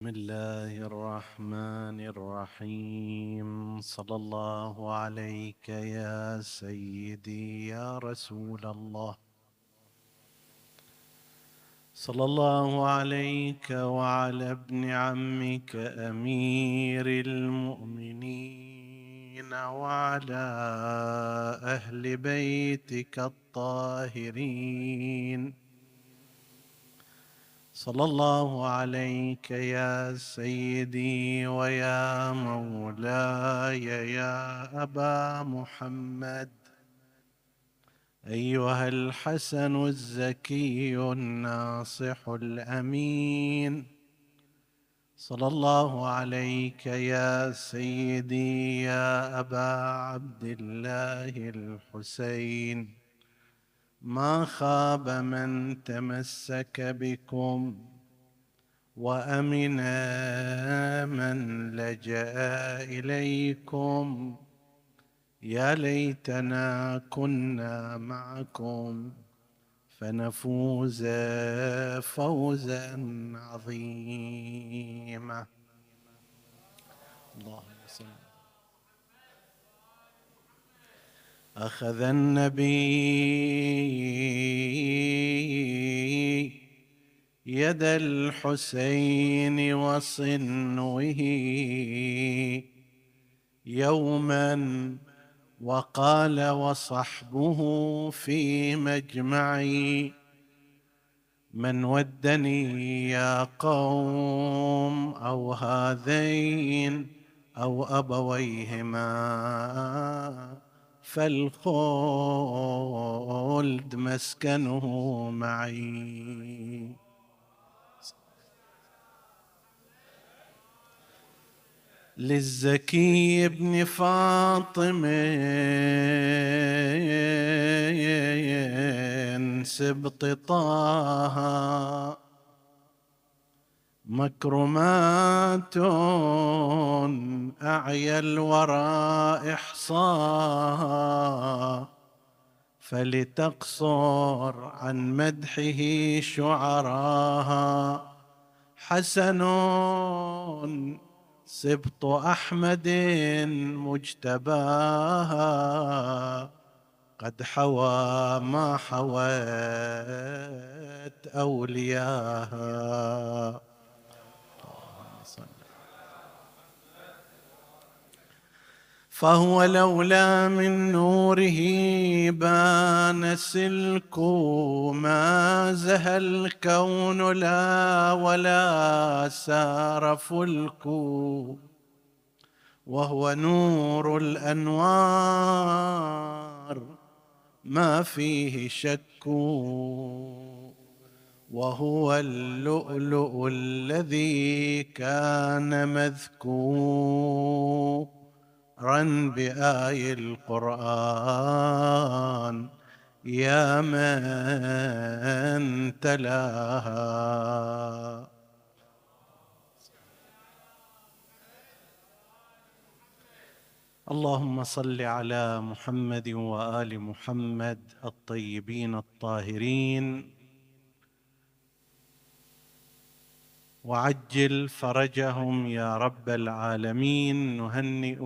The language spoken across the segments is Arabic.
بسم الله الرحمن الرحيم. صلى الله عليك يا سيدي يا رسول الله. صلى الله عليك وعلى ابن عمك أمير المؤمنين وعلى أهل بيتك الطاهرين. صلى الله عليك يا سيدي ويا مولاي يا أبا محمد. أيها الحسن الزكي الناصح الأمين. صلى الله عليك يا سيدي يا أبا عبد الله الحسين. ما خاب من تمسك بكم وأمن من لجأ إليكم. يا ليتنا كنا معكم فنفوز فوزا عظيما. اللهم أخذ النبي يد الحسين وصنوه يوما وقال وصحبه في مجمعي من ودني يا قوم أو هذين أو أبويهما فالخلد مسكنه معي. للزكي ابن فاطمة سبط طه. مكرمات أعيا الورى إحصاها فلتقصر عن مدحه شعراها حسن سبط أحمد مجتباها قد حوى ما حوت أولياها. فهو لولا من نوره بان سلك ما زهى الكون لا ولا سار فلك وهو نور الأنوار ما فيه شك وهو اللؤلؤ الذي كان مذكور رن بآي القرآن يا من تلاها. اللهم صل على محمد وآل محمد الطيبين الطاهرين. وعجل فرجهم يا رب العالمين نهنئ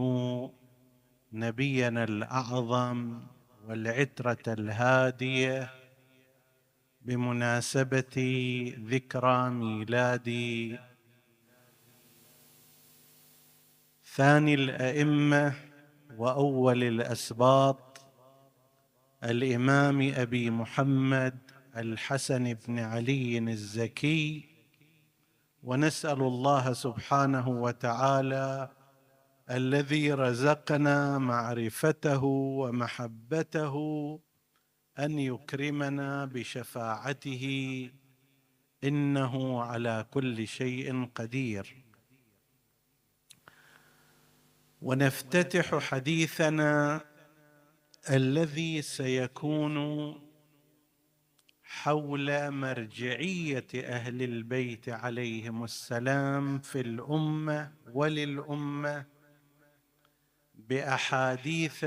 نبينا الأعظم والعترة الهادية بمناسبة ذكرى ميلاد ثاني الأئمة وأول الأسباط الإمام أبي محمد الحسن بن علي الزكي ونسأل الله سبحانه وتعالى الذي رزقنا معرفته ومحبته أن يكرمنا بشفاعته إنه على كل شيء قدير. ونفتتح حديثنا الذي سيكون حول مرجعية أهل البيت عليهم السلام في الأمة وللأمة بأحاديث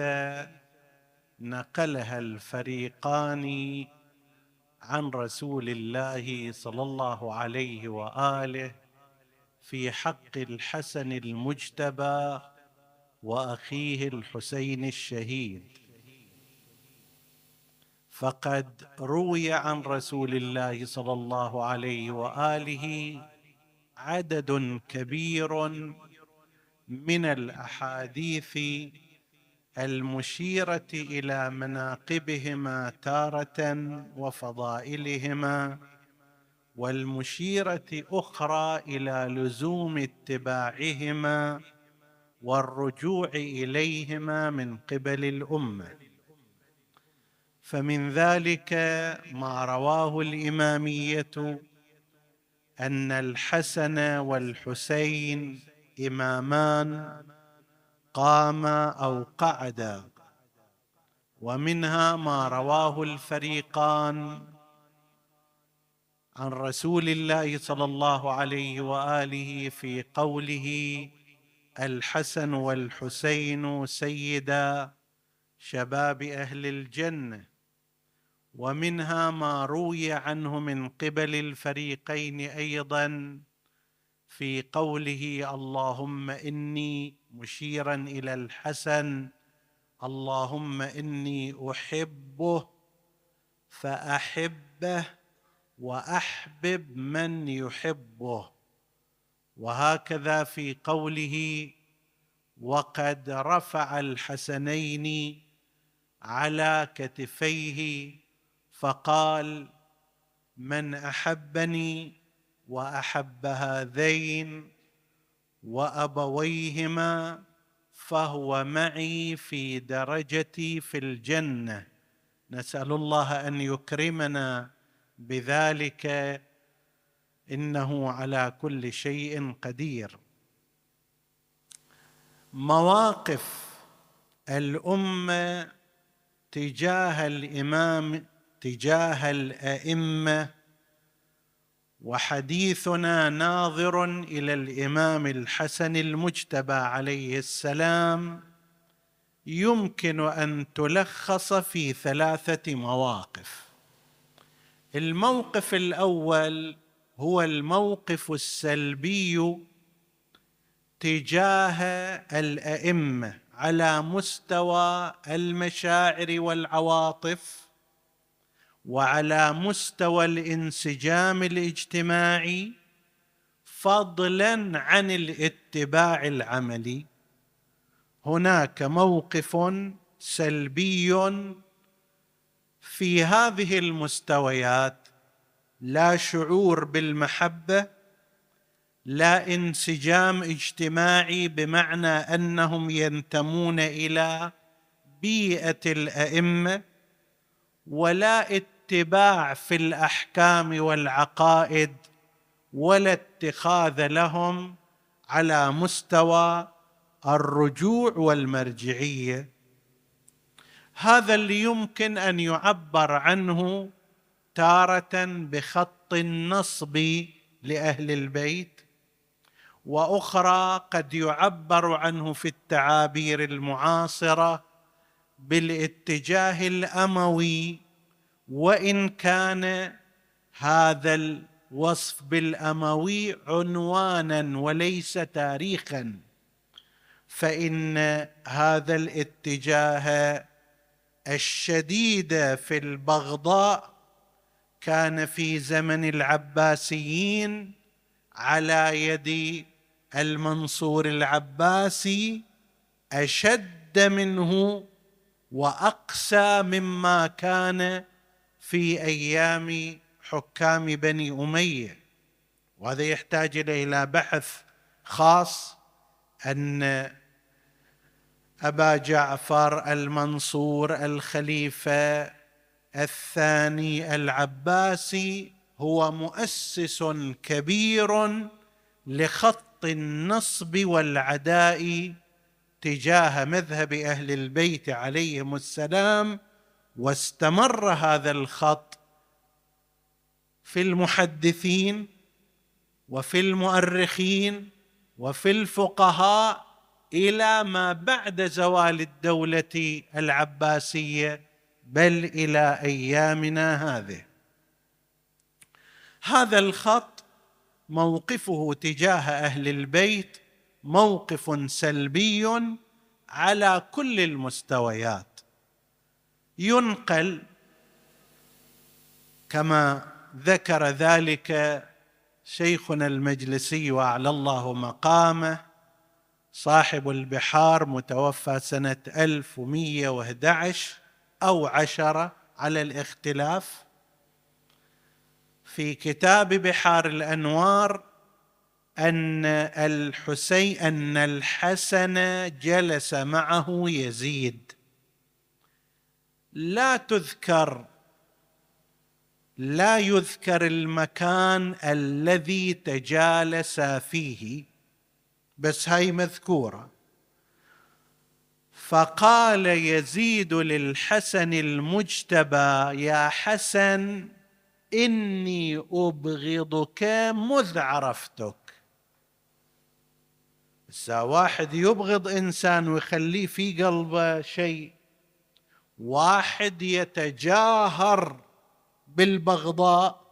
نقلها الفريقان عن رسول الله صلى الله عليه وآله في حق الحسن المجتبى وأخيه الحسين الشهيد. فقد روي عن رسول الله صلى الله عليه وآله عدد كبير من الأحاديث المشيرة إلى مناقبهما تارة وفضائلهما والمشيرة أخرى إلى لزوم اتباعهما والرجوع إليهما من قبل الأمة. فمن ذلك ما رواه الإمامية أن الحسن والحسين إمامان قاما أو قعدا ومنها ما رواه الفريقان عن رسول الله صلى الله عليه وآله في قوله الحسن والحسين سيدا شباب أهل الجنة. ومنها ما روي عنه من قبل الفريقين أيضا في قوله اللهم إني مشيرا إلى الحسن اللهم إني أحبه فأحبه وأحبب من يحبه. وهكذا في قوله وقد رفع الحسنين على كتفيه فقال من أحبني وأحب هذين وأبويهما فهو معي في درجتي في الجنة. نسأل الله أن يكرمنا بذلك إنه على كل شيء قدير. مواقف الأمة تجاه الإمام تجاه الأئمة وحديثنا ناظر إلى الإمام الحسن المجتبى عليه السلام يمكن أن تلخص في ثلاثة مواقف. الموقف الأول هو الموقف السلبي تجاه الأئمة على مستوى المشاعر والعواطف وعلى مستوى الانسجام الاجتماعي فضلا عن الاتباع العملي. هناك موقف سلبي في هذه المستويات لا شعور بالمحبة لا انسجام اجتماعي بمعنى أنهم ينتمون إلى بيئة الأئمة ولا اتباع في الأحكام والعقائد ولا اتخاذ لهم على مستوى الرجوع والمرجعية. هذا اللي يمكن أن يعبر عنه تارة بخط النصب لأهل البيت وأخرى قد يعبر عنه في التعابير المعاصرة بالاتجاه الأموي وإن كان هذا الوصف بالأموي عنوانا وليس تاريخا فإن هذا الاتجاه الشديد في البغضاء كان في زمن العباسيين على يد المنصور العباسي أشد منه وأقسى مما كان في أيام حكام بني أمية وهذا يحتاج إلى بحث خاص أن أبا جعفر المنصور الخليفة الثاني العباسي هو مؤسس كبير لخط النصب والعداء تجاه مذهب أهل البيت عليهم السلام. واستمر هذا الخط في المحدثين وفي المؤرخين وفي الفقهاء إلى ما بعد زوال الدولة العباسية بل إلى أيامنا هذه. هذا الخط موقفه تجاه أهل البيت موقف سلبي على كل المستويات. ينقل كما ذكر ذلك شيخنا المجلسي وأعلى الله مقامه صاحب البحار متوفى سنة 1111 أو عشرة على الاختلاف. في كتاب بحار الأنوار أن الحسين أن الحسن جلس معه يزيد. لا تذكر لا يذكر المكان الذي تجالس فيه بس هاي مذكورة. فقال يزيد للحسن المجتبى يا حسن إني أبغضك مذ عرفتك. بس واحد يبغض إنسان ويخليه في قلبه شيء. واحد يتجاهر بالبغضاء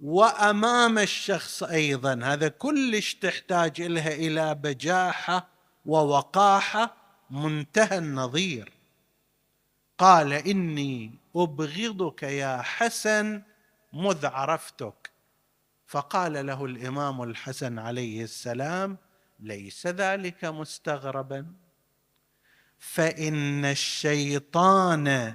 وأمام الشخص أيضا. هذا كلش تحتاج لها إلى بجاحة ووقاحة. منتهى النظير. قال إني أبغضك يا حسن مذ عرفتك. فقال له الإمام الحسن عليه السلام ليس ذلك مستغربا. فإن الشيطان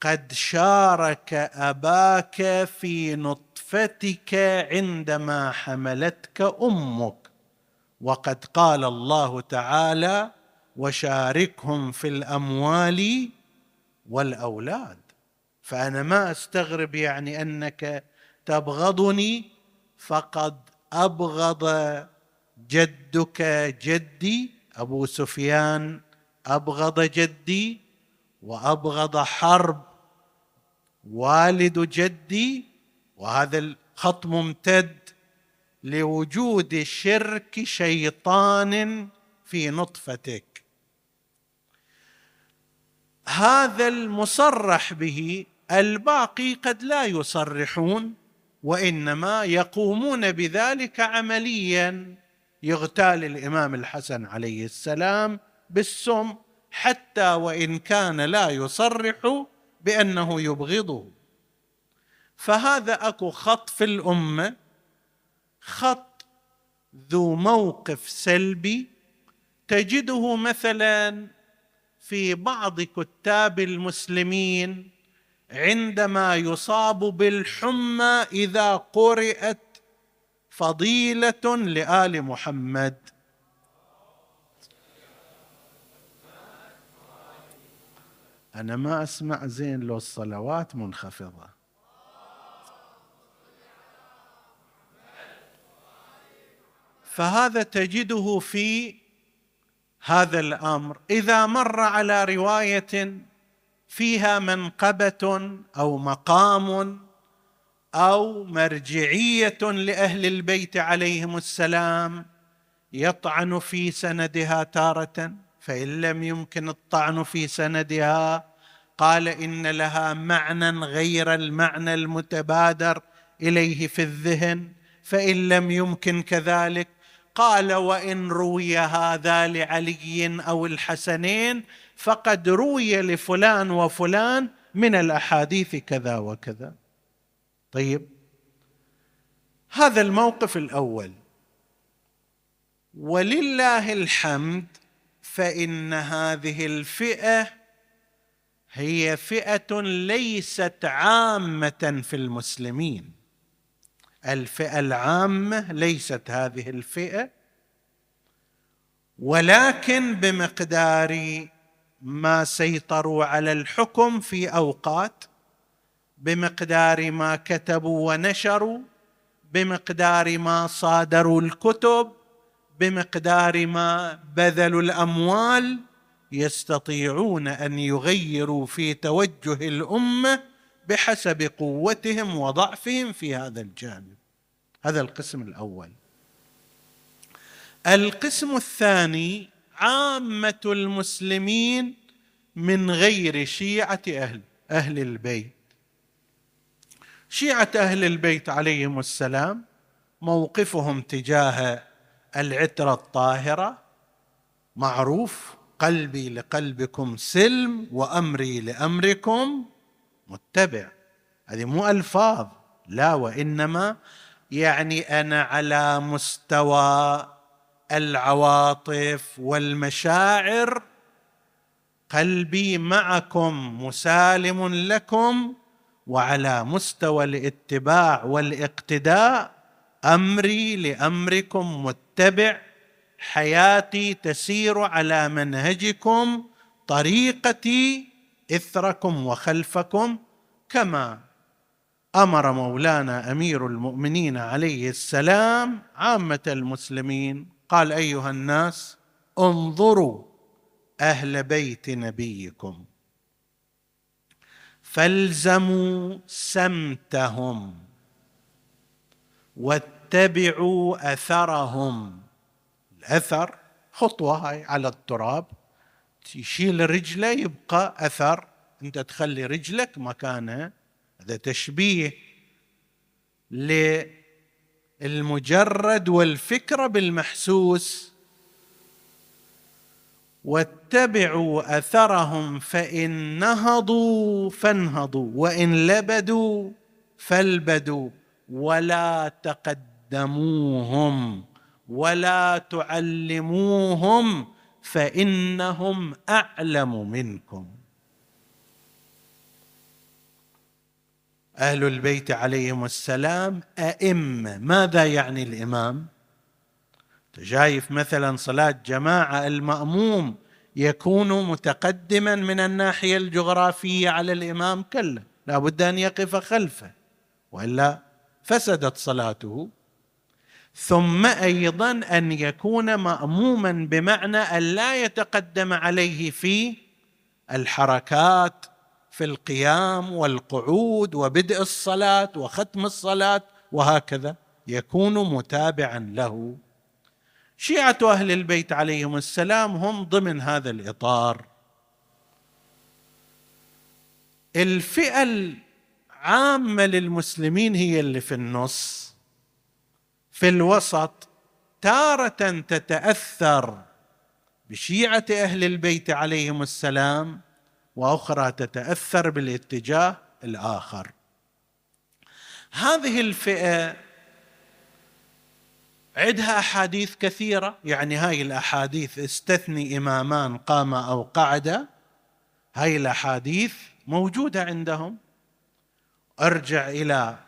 قد شارك أباك في نطفتك عندما حملتك أمك. وقد قال الله تعالى وشاركهم في الأموال والأولاد. فأنا ما أستغرب يعني أنك تبغضني فقد أبغض جدك جدي أبو سفيان أبغض جدي وأبغض حرب. والد جدي وهذا الخط ممتد لوجود شرك شيطان في نطفتك. هذا المصرح به الباقي قد لا يصرحون وإنما يقومون بذلك عمليا. يغتال الإمام الحسن عليه السلام بالسم حتى وإن كان لا يصرح بأنه يبغضه. فهذا أكو خط في الأمة خط ذو موقف سلبي تجده مثلا في بعض كتاب المسلمين عندما يصاب بالحمى إذا قرات فضيلة لآل محمد. أنا ما أسمع زين لو الصلوات منخفضة. فهذا تجده في هذا الأمر. إذا مر على رواية فيها منقبة أو مقام أو مرجعية لأهل البيت عليهم السلام يطعن في سندها تارة فإن لم يمكن الطعن في سندها قال إن لها معنى غير المعنى المتبادر إليه في الذهن فإن لم يمكن كذلك قال وإن روي هذا لعلي أو الحسنين فقد روي لفلان وفلان من الأحاديث كذا وكذا. طيب هذا الموقف الأول. ولله الحمد فإن هذه الفئة هي فئة ليست عامة في المسلمين. الفئة العامة ليست هذه الفئة ولكن بمقدار ما سيطروا على الحكم في أوقات بمقدار ما كتبوا ونشروا بمقدار ما صادروا الكتب بمقدار ما بذلوا الأموال يستطيعون أن يغيروا في توجه الأمة بحسب قوتهم وضعفهم في هذا الجانب. هذا القسم الأول. القسم الثاني عامة المسلمين من غير شيعة أهل أهل البيت. شيعة أهل البيت عليهم السلام موقفهم تجاه العترة الطاهرة معروف قلبي لقلبكم سلم وأمري لأمركم متبع. هذه مو ألفاظ لا وإنما يعني أنا على مستوى العواطف والمشاعر. قلبي معكم مسالم لكم وعلى مستوى الاتباع والاقتداء. أمري لأمركم متبع. حياتي تسير على منهجكم. طريقتي إثركم وخلفكم. كما أمر مولانا أمير المؤمنين عليه السلام عامة المسلمين. قال أيها الناس انظروا أهل بيت نبيكم. فالزموا سمتهم. واتبعوا أثرهم. الأثر خطوة هاي على التراب. تشيل رجلة يبقى أثر. أنت تخلي رجلك مكانها هذا تشبيه للمجرد والفكرة بالمحسوس. واتبعوا أثرهم فإن نهضوا فانهضوا وإن لبدوا فالبدوا. ولا تقدموهم ولا تعلموهم فإنهم أعلم منكم. أهل البيت عليهم السلام أئمة. ماذا يعني الإمام؟ جايف مثلا صلاة جماعة المأموم يكون متقدما من الناحية الجغرافية على الإمام كلا لا بد أن يقف خلفه. وإلا فسدت صلاته. ثم أيضا أن يكون ماموما بمعنى أن لا يتقدم عليه في الحركات في القيام والقعود وبدء الصلاة وختم الصلاة وهكذا. يكون متابعا له. شيعة أهل البيت عليهم السلام هم ضمن هذا الإطار. الفئة العامه للمسلمين هي اللي في النص. في الوسط تارة تتأثر بشيعة أهل البيت عليهم السلام وأخرى تتأثر بالاتجاه الآخر. هذه الفئة عندها أحاديث كثيرة يعني هاي الأحاديث استثني إمامان قام أو قعد هاي الأحاديث موجودة عندهم. أرجع إلى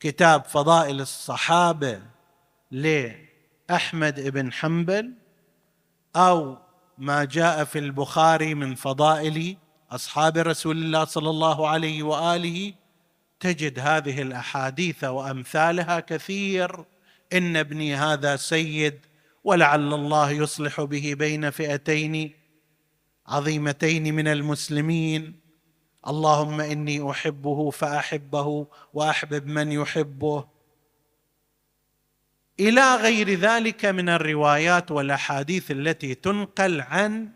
كتاب فضائل الصحابة لأحمد بن حنبل أو ما جاء في البخاري من فضائل أصحاب رسول الله صلى الله عليه وآله. تجد هذه الأحاديث وأمثالها كثير. إن ابني هذا سيد ولعل الله يصلح به بين فئتين عظيمتين من المسلمين. اللهم إني أحبه فأحبه وأحبب من يحبه. إلى غير ذلك من الروايات والأحاديث التي تنقل عن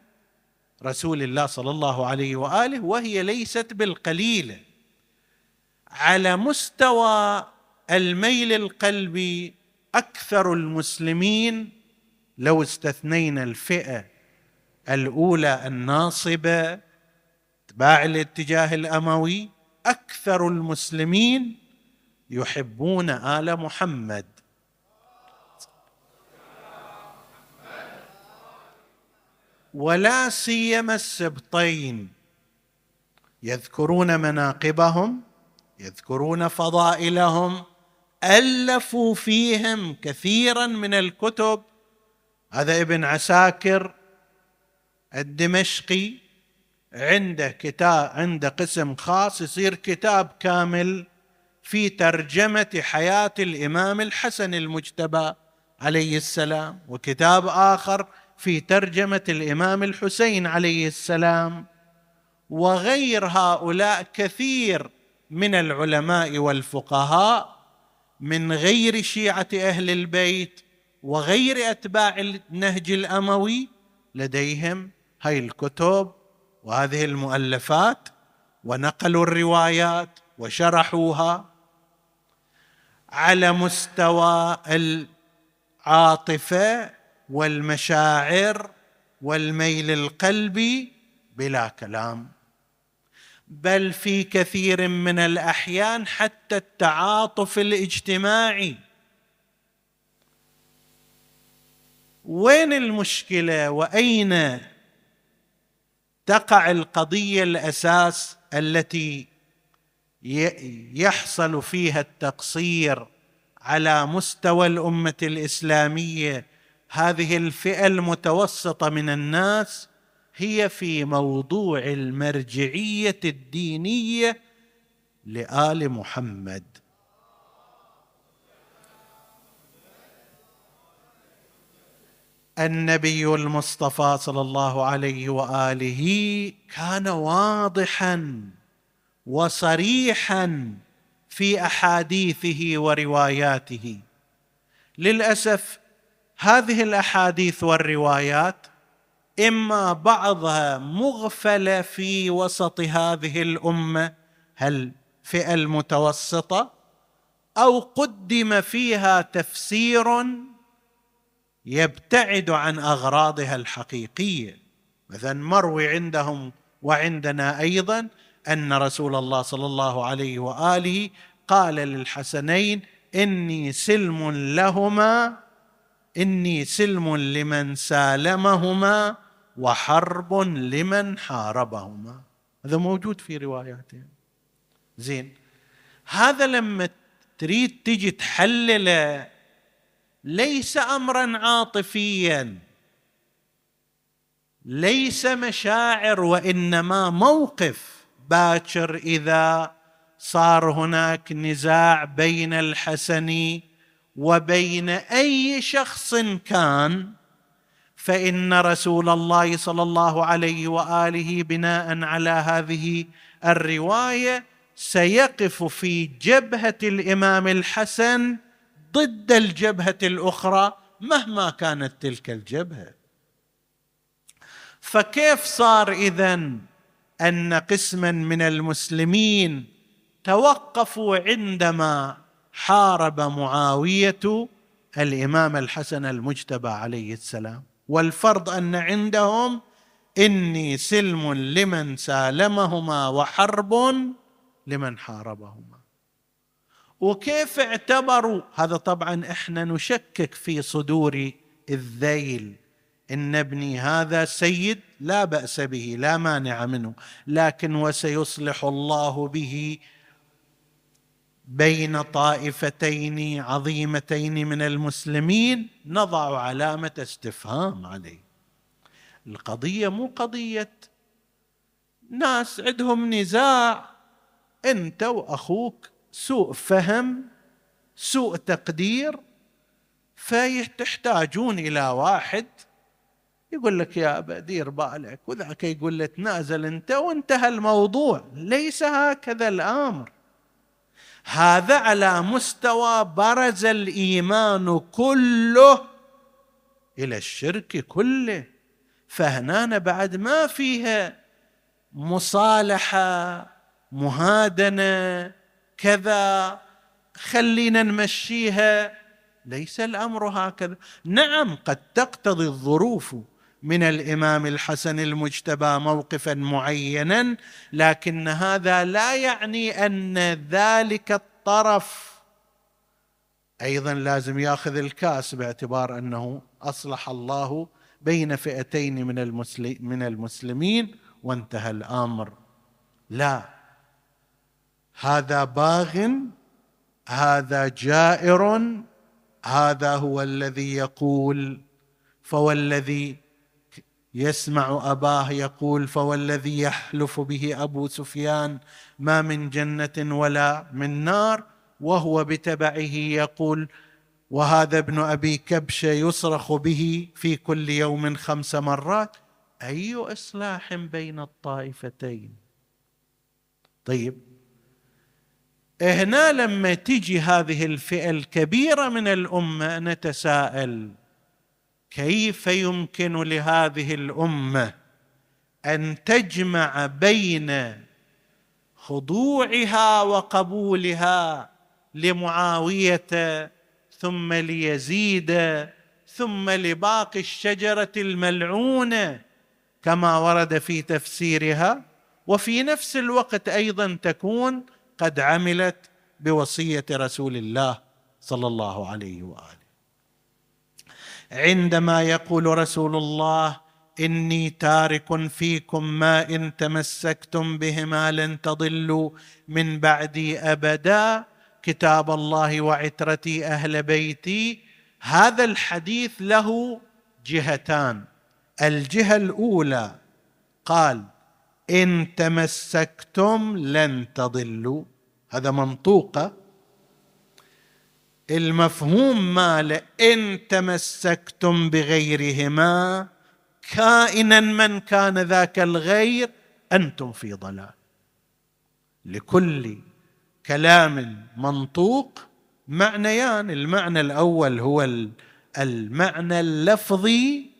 رسول الله صلى الله عليه وآله وهي ليست بالقليله على مستوى الميل القلبي أكثر المسلمين لو استثنينا الفئة الأولى الناصبة اتباع الاتجاه الأموي أكثر المسلمين يحبون آل محمد. ولا سيما السبطين. يذكرون مناقبهم يذكرون فضائلهم ألفوا فيهم كثيرا من الكتب. هذا ابن عساكر الدمشقي عنده كتاب عنده قسم خاص يصير كتاب كامل في ترجمة حياة الإمام الحسن المجتبى عليه السلام وكتاب آخر في ترجمة الإمام الحسين عليه السلام. وغير هؤلاء كثير من العلماء والفقهاء من غير شيعة أهل البيت وغير أتباع النهج الأموي لديهم هاي الكتب وهذه المؤلفات ونقلوا الروايات وشرحوها على مستوى العاطفة والمشاعر والميل القلبي بلا كلام. بل في كثير من الأحيان حتى التعاطف الاجتماعي. وين المشكلة؟ وأين تقع القضية الأساس التي يحصل فيها التقصير على مستوى الأمة الإسلامية. هذه الفئة المتوسطة من الناس هي في موضوع المرجعية الدينية لآل محمد. النبي المصطفى صلى الله عليه وآله كان واضحا وصريحا في أحاديثه ورواياته. للأسف هذه الأحاديث والروايات إما بعضها مغفلة في وسط هذه الأمة الفئه المتوسطة أو قدم فيها تفسير يبتعد عن أغراضها الحقيقية. مثلا مروي عندهم وعندنا أيضا أن رسول الله صلى الله عليه وآله قال للحسنين إني سلم لهما إني سلم لمن سالمهما وحرب لمن حاربهما. هذا موجود في رواياتهم. زين هذا لما تريد تجي تحلله ليس امرا عاطفيا. ليس مشاعر وإنما موقف باكر إذا صار هناك نزاع بين الحسن وبين أي شخص كان. فإن رسول الله صلى الله عليه وآله بناء على هذه الرواية سيقف في جبهة الإمام الحسن ضد الجبهة الأخرى مهما كانت تلك الجبهة. فكيف صار اذا أن قسما من المسلمين توقفوا عندما حارب معاوية الإمام الحسن المجتبى عليه السلام؟ والفرض أن عندهم إني سلم لمن سالمهما وحرب لمن حاربهما وكيف اعتبروا؟ هذا طبعا إحنا نشكك في صدور الذيل. إن ابني هذا سيد لا بأس به لا مانع منه لكن وسيصلح الله به بين طائفتين عظيمتين من المسلمين نضع علامة استفهام عليه. القضية مو قضية ناس عندهم نزاع أنت وأخوك سوء فهم سوء تقدير فتحتاجون إلى واحد يقول لك يا أبا دير بالك وذاك يقول لك تنازل أنت وانتهى الموضوع ليس هكذا الأمر. هذا على مستوى برز الإيمان كله إلى الشرك كله. فهنا بعد ما فيها مصالحة مهادنة كذا خلينا نمشيها. ليس الأمر هكذا. نعم قد تقتضي الظروف من الإمام الحسن المجتبى موقفا معينا لكن هذا لا يعني أن ذلك الطرف. أيضا لازم ياخذ الكاس باعتبار أنه أصلح الله بين فئتين من من المسلمين وانتهى الأمر. لا. هذا باغ هذا جائر هذا هو الذي يقول فوالذي يسمع أباه يقول فوالذي يحلف به أبو سفيان ما من جنة ولا من نار وهو بتبعه يقول وهذا ابن أبي كبشه يصرخ به في كل يوم خمس مرات أي إصلاح بين الطائفتين؟ طيب هنا لما تجي هذه الفئة الكبيرة من الأمة نتساءل كيف يمكن لهذه الأمة أن تجمع بين خضوعها وقبولها لمعاوية ثم ليزيد ثم لباقي الشجرة الملعونة كما ورد في تفسيرها؟ وفي نفس الوقت أيضا تكون قد عملت بوصية رسول الله صلى الله عليه وآله. عندما يقول رسول الله إني تارك فيكم ما إن تمسكتم بهما لن تضلوا من بعدي أبدا كتاب الله وعترتي أهل بيتي. هذا الحديث له جهتان. الجهة الأولى قال إن تمسكتم لن تضلوا. هذا منطوقه المفهوم ماله ان تمسكتم بغيرهما كائنا من كان ذاك الغير أنتم في ضلال. لكل كلام منطوق معنيان. المعنى الأول هو المعنى اللفظي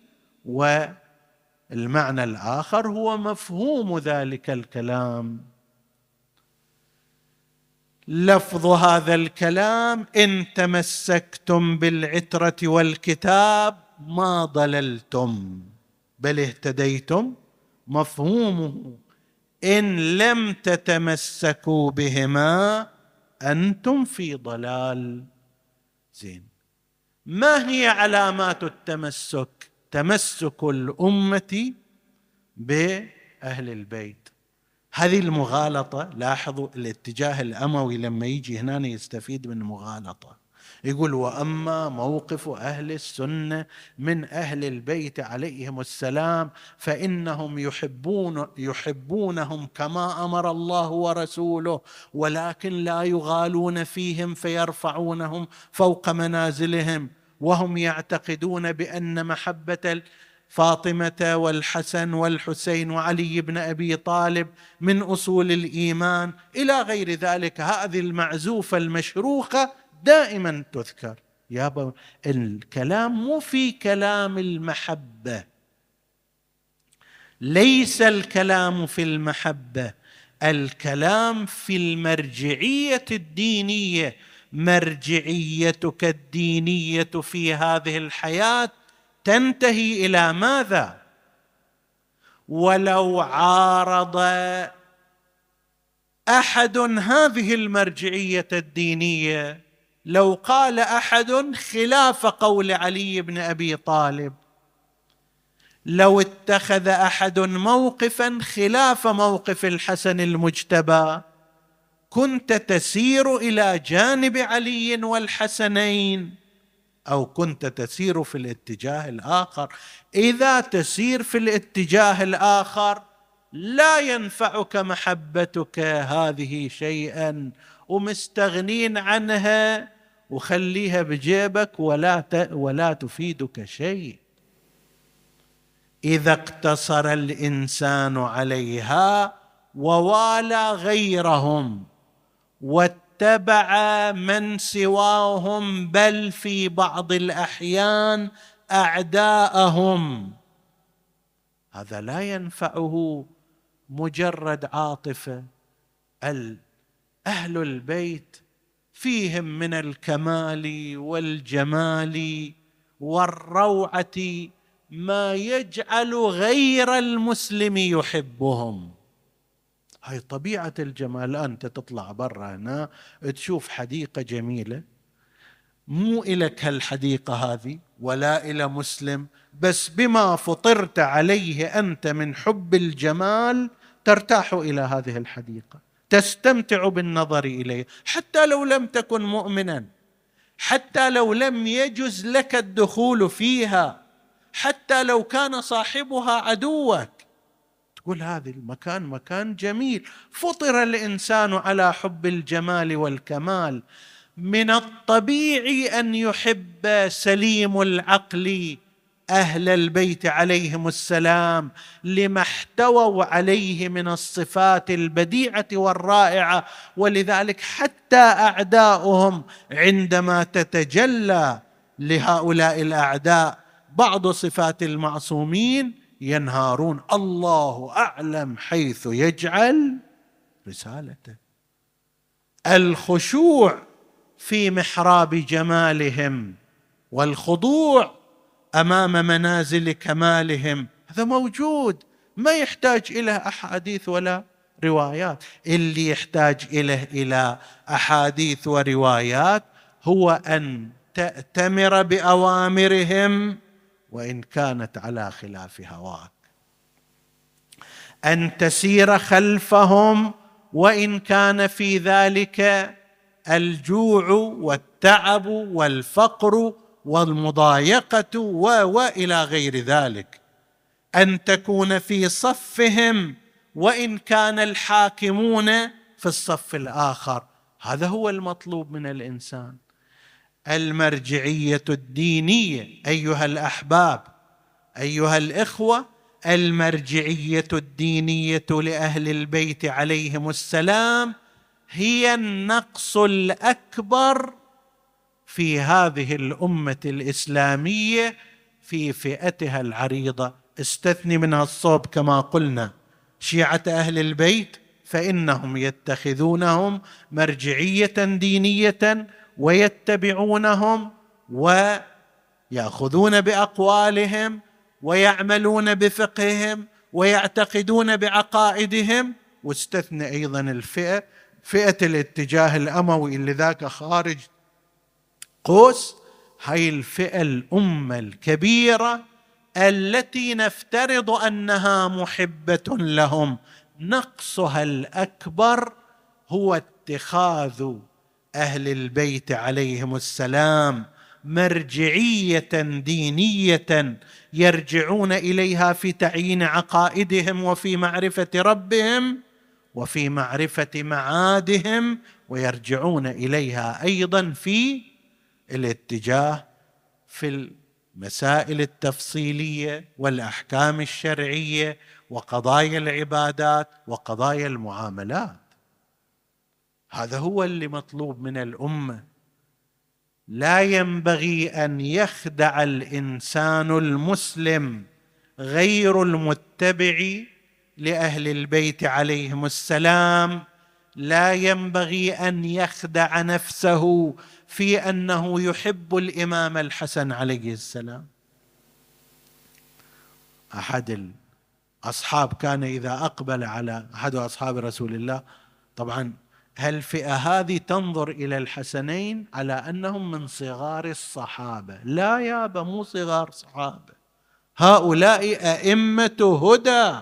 والمعنى الآخر هو مفهوم ذلك الكلام. لفظ هذا الكلام إن تمسكتم بالعترة والكتاب ما ضللتم بل اهتديتم. مفهومه إن لم تتمسكوا بهما أنتم في ضلال. زين. ما هي علامات التمسك؟ تمسك الأمة بأهل البيت. هذه المغالطة لاحظوا الاتجاه الأموي لما يجي هنا يستفيد من مغالطة. يقول وأما موقف أهل السنة من أهل البيت عليهم السلام فإنهم يحبون يحبونهم كما أمر الله ورسوله ولكن لا يغالون فيهم فيرفعونهم فوق منازلهم. وهم يعتقدون بأن محبة فاطمة والحسن والحسين وعلي بن أبي طالب من أصول الإيمان إلى غير ذلك. هذه المعزوفة المشروخة دائما تذكر. يا الكلام مو في كلام المحبة. ليس الكلام في المحبة الكلام في المرجعية الدينية مرجعيتك الدينية في هذه الحياة تنتهي إلى ماذا؟ ولو عارض أحد هذه المرجعية الدينية لو قال أحد خلاف قول علي بن أبي طالب لو اتخذ أحد موقفا خلاف موقف الحسن المجتبى كنت تسير إلى جانب علي والحسنين أو كنت تسير في الاتجاه الآخر. إذا تسير في الاتجاه الآخر لا ينفعك محبتك هذه شيئا. ومستغنين عنها وخليها بجيبك ولا ولا تفيدك شيء. إذا اقتصر الإنسان عليها ووالى غيرهم واتبع من سواهم بل في بعض الأحيان أعداءهم. هذا لا ينفعه مجرد عاطفة. أهل البيت فيهم من الكمال والجمال والروعة ما يجعل غير المسلم يحبهم. هاي طبيعة الجمال أنت تطلع برا هنا تشوف حديقة جميلة. مو إلك هالحديقة هذه ولا إلى مسلم بس بما فطرت عليه أنت من حب الجمال ترتاح إلى هذه الحديقة تستمتع بالنظر إليه. حتى لو لم تكن مؤمنا حتى لو لم يجز لك الدخول فيها حتى لو كان صاحبها عدوك تقول هذا المكان مكان جميل. فطر الإنسان على حب الجمال والكمال. من الطبيعي أن يحب سليم العقل. أهل البيت عليهم السلام. لما احتووا عليه من الصفات البديعة والرائعة. ولذلك حتى أعداؤهم عندما تتجلى لهؤلاء الأعداء. بعض صفات المعصومين ينهارون الله أعلم حيث يجعل رسالته. الخشوع في محراب جمالهم والخضوع أمام منازل كمالهم. هذا موجود ما يحتاج إلى أحاديث ولا روايات. اللي يحتاج إليه إلى أحاديث وروايات هو أن تأتمر بأوامرهم وإن كانت على خلاف هواك. أن تسير خلفهم وإن كان في ذلك الجوع والتعب والفقر والمضايقة والى غير ذلك. أن تكون في صفهم وإن كان الحاكمون في الصف الآخر. هذا هو المطلوب من الإنسان. المرجعية الدينية. أيها الأحباب أيها الإخوة المرجعية الدينية لأهل البيت عليهم السلام هي النقص الأكبر في هذه الأمة الإسلامية في فئتها العريضة. استثني منها الصوب كما قلنا. شيعة أهل البيت فإنهم يتخذونهم مرجعية دينية ويتبعونهم ويأخذون بأقوالهم ويعملون بفقههم ويعتقدون بعقائدهم واستثنى أيضا الفئة فئة الاتجاه الأموي اللي ذاك خارج قوس هاي الفئة الأمة الكبيرة التي نفترض أنها محبة لهم. نقصها الأكبر هو اتخاذ أهل البيت عليهم السلام مرجعية دينية يرجعون إليها في تعيين عقائدهم وفي معرفة ربهم وفي معرفة معادهم ويرجعون إليها أيضا في الاتجاه في المسائل التفصيلية والأحكام الشرعية وقضايا العبادات وقضايا المعاملات. هذا هو اللي مطلوب من الأمة. لا ينبغي أن يخدع الإنسان المسلم غير المتبع لأهل البيت عليهم السلام. لا ينبغي أن يخدع نفسه في أنه يحب الإمام الحسن عليه السلام. أحد الأصحاب كان إذا أقبل على أحد أصحاب رسول الله طبعا هالفئه هذه تنظر إلى الحسنين على أنهم من صغار الصحابة؟ لا يابا مو صغار صحابة. هؤلاء أئمة هدى.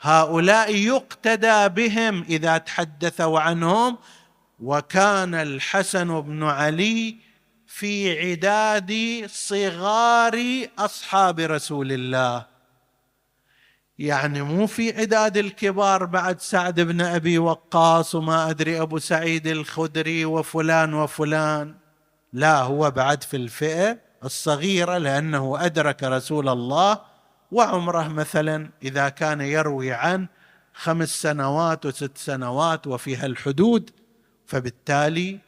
هؤلاء يقتدى بهم إذا تحدثوا عنهم. وكان الحسن بن علي في عداد صغار أصحاب رسول الله. يعني مو في عداد الكبار بعد سعد بن أبي وقاص وما أدري أبو سعيد الخدري وفلان وفلان. لا هو بعد في الفئة الصغيرة لأنه أدرك رسول الله وعمره مثلا إذا كان يروي عن خمس سنوات وست سنوات وفيها الحدود. فبالتالي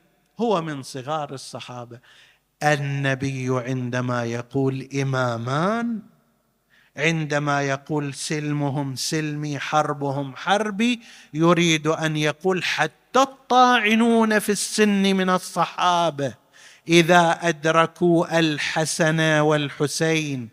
هو من صغار الصحابة. النبي عندما يقول إمامان عندما يقول سلمهم سلمي حربهم حربي يريد أن يقول حتى الطاعنون في السن من الصحابة إذا أدركوا الحسن والحسين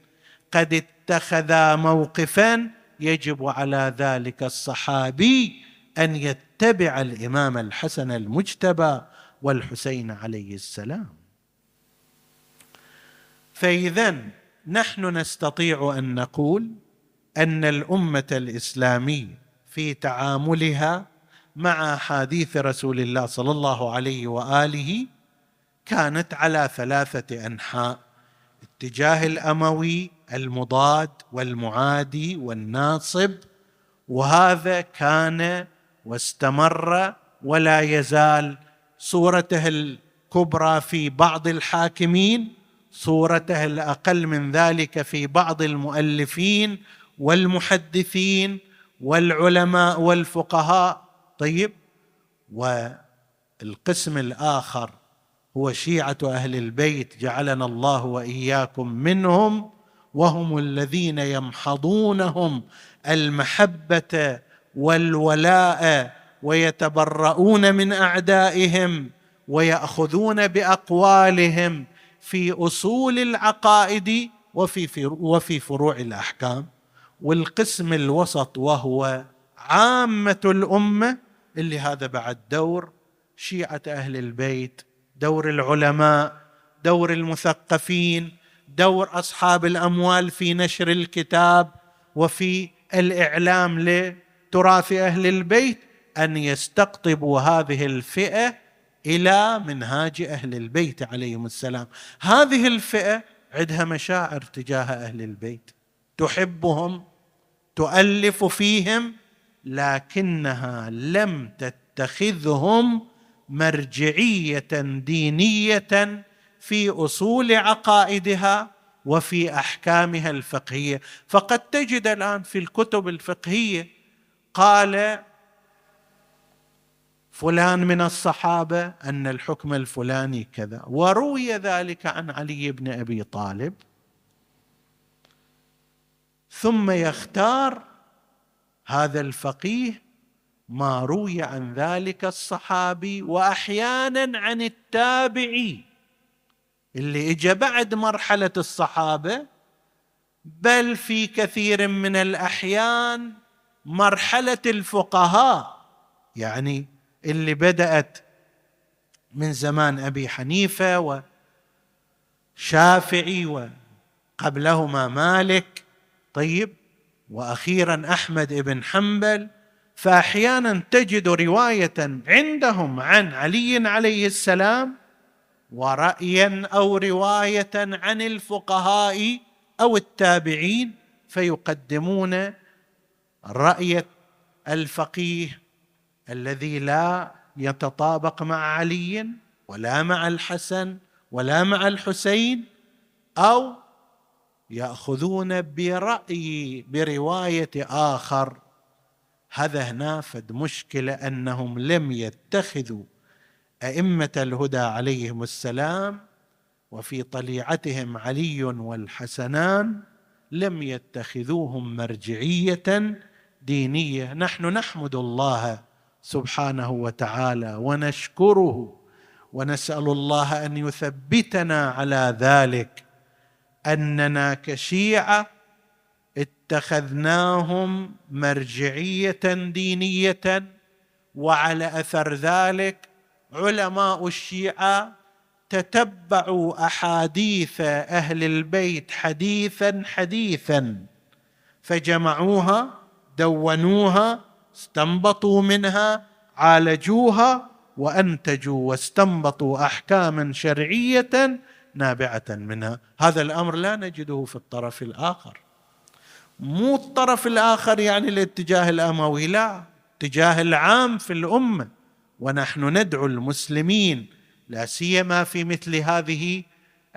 قد اتخذا موقفا يجب على ذلك الصحابي أن يتبع الإمام الحسن المجتبى والحسين عليه السلام. فاذا نحن نستطيع أن نقول أن الأمة الإسلامية في تعاملها مع احاديث رسول الله صلى الله عليه وآله كانت على ثلاثة أنحاء اتجاه الأموي المضاد والمعادي والناصب. وهذا كان واستمر ولا يزال. صورته الكبرى في بعض الحاكمين صورته الأقل من ذلك في بعض المؤلفين والمحدثين والعلماء والفقهاء. طيب والقسم الآخر هو شيعة أهل البيت جعلنا الله وإياكم منهم وهم الذين يمحضونهم المحبة والولاء ويتبرؤون من أعدائهم ويأخذون بأقوالهم في أصول العقائد وفي وفي فروع الأحكام. والقسم الوسط وهو عامة الأمة اللي هذا بعد دور شيعة أهل البيت دور العلماء دور المثقفين دور أصحاب الأموال في نشر الكتاب وفي الإعلام لتراث أهل البيت أن يستقطبوا هذه الفئة إلى منهاج أهل البيت عليهم السلام. هذه الفئة عندها مشاعر تجاه أهل البيت. تحبهم تؤلف فيهم لكنها لم تتخذهم مرجعية دينية في أصول عقائدها وفي أحكامها الفقهية. فقد تجد الآن في الكتب الفقهية قال فلان من الصحابة أن الحكم الفلاني كذا. وروي ذلك عن علي بن أبي طالب. ثم يختار هذا الفقيه ما روي عن ذلك الصحابي وأحيانا عن التابعي اللي اجى بعد مرحلة الصحابة. بل في كثير من الأحيان مرحلة الفقهاء يعني اللي بدأت من زمان أبي حنيفة وشافعي وقبلهما مالك طيب وأخيرا أحمد بن حنبل فاحيانا تجد رواية عندهم عن علي عليه السلام ورايا أو رواية عن الفقهاء أو التابعين فيقدمون رأي الفقيه الذي لا يتطابق مع علي ولا مع الحسن ولا مع الحسين أو يأخذون برأي برواية آخر. هذا هنا فد مشكلة أنهم لم يتخذوا أئمة الهدى عليهم السلام وفي طليعتهم علي والحسنان لم يتخذوهم مرجعية دينية. نحن نحمد الله سبحانه وتعالى ونشكره ونسأل الله أن يثبتنا على ذلك أننا كشيعة اتخذناهم مرجعية دينية وعلى أثر ذلك علماء الشيعة تتبعوا أحاديث أهل البيت حديثا حديثا فجمعوها دونوها استنبطوا منها عالجوها وأنتجوا واستنبطوا احكاما شرعية نابعة منها. هذا الأمر لا نجده في الطرف الآخر. مو الطرف الآخر يعني الاتجاه الأموي لا. الاتجاه العام في الأمة. ونحن ندعو المسلمين لا سيما في مثل هذه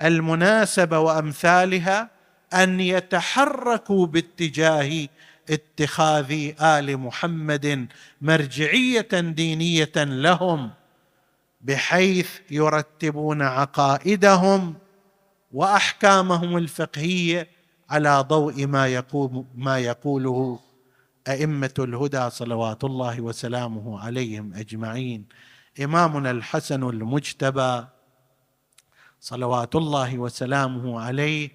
المناسبة وأمثالها أن يتحركوا باتجاه اتخاذ آل محمد مرجعية دينية لهم بحيث يرتبون عقائدهم وأحكامهم الفقهية على ضوء ما يقوم ما يقوله أئمة الهدى صلوات الله وسلامه عليهم أجمعين. إمامنا الحسن المجتبى صلوات الله وسلامه عليه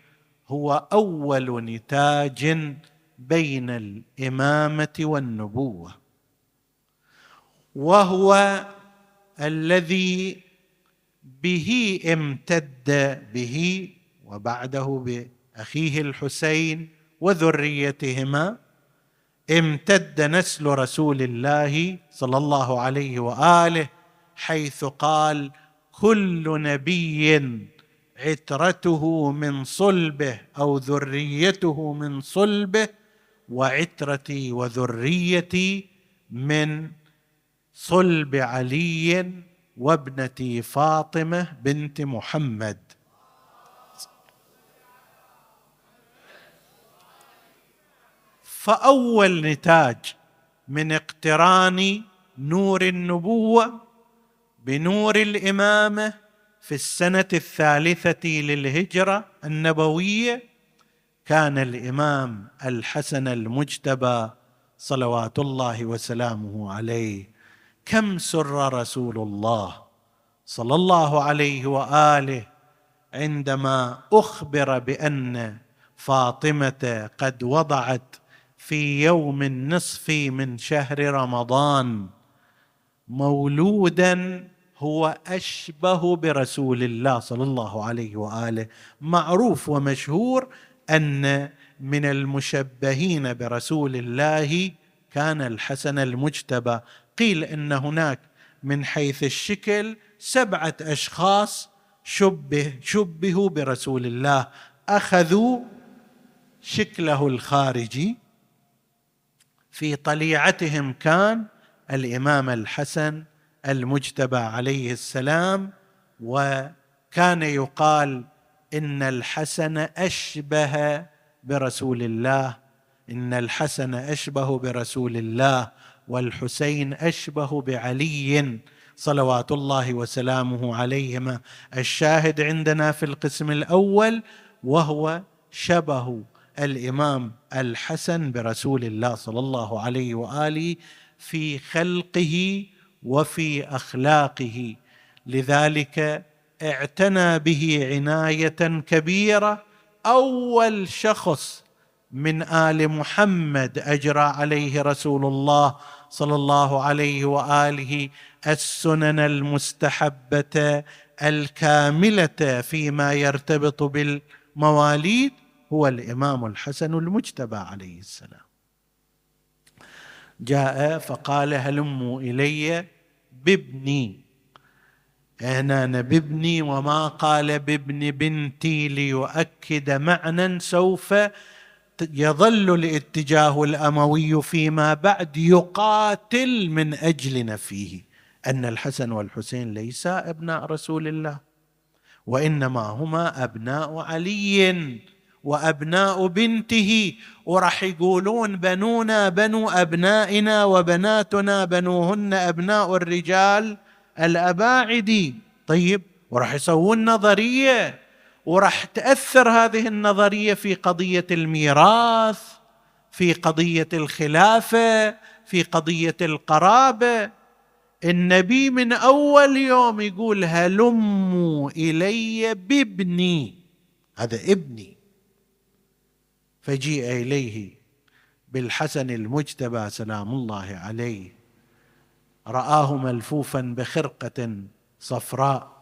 هو أول نتاج بين الإمامة والنبوة وهو الذي به امتد به وبعده بأخيه الحسين وذريتهما امتد نسل رسول الله صلى الله عليه وآله حيث قال كل نبي عترته من صلبه أو ذريته من صلبه وعترتي وذريتي من صلب علي وابنتي فاطمة بنت محمد. فأول نتاج من اقتران نور النبوة بنور الإمامة في السنة الثالثة للهجرة النبوية كان الإمام الحسن المجتبى صلوات الله وسلامه عليه كم سر رسول الله صلى الله عليه وآله عندما أخبر بأن فاطمة قد وضعت في يوم النصف من شهر رمضان مولودا هو أشبه برسول الله صلى الله عليه وآله معروف ومشهور أن من المشبهين برسول الله كان الحسن المجتبى. قيل إن هناك من حيث الشكل سبعة أشخاص شبه شبهوا برسول الله. أخذوا شكله الخارجي. في طليعتهم كان الإمام الحسن المجتبى عليه السلام وكان يقال إن الحسن أشبه برسول الله. إن الحسن أشبه برسول الله والحسين أشبه بعلي صلوات الله وسلامه عليهما. الشاهد عندنا في القسم الأول وهو شبه الإمام الحسن برسول الله صلى الله عليه وآله في خلقه وفي أخلاقه. لذلك اعتنى به عناية كبيرة. أول شخص من آل محمد أجرى عليه رسول الله صلى الله عليه وآله السنن المستحبة الكاملة فيما يرتبط بالمواليد هو الإمام الحسن المجتبى عليه السلام. جاء فقال هلموا إلي بابني هنا بابني وما قال بابن بنتي ليؤكد معنى سوف يظل الاتجاه الأموي فيما بعد يقاتل من أجلنا فيه. أن الحسن والحسين ليسا أبناء رسول الله وإنما هما أبناء علي وأبناء بنته. وراح يقولون بنونا بنو أبنائنا وبناتنا بنوهن أبناء الرجال. الاباعد طيب وراح يسوون نظرية وراح تأثر هذه النظرية في قضية الميراث في قضية الخلافة في قضية القرابة. النبي من أول يوم يقول هلموا إلي بابني. هذا ابني. فجيء إليه بالحسن المجتبى سلام الله عليه. رآه ملفوفا بخرقة صفراء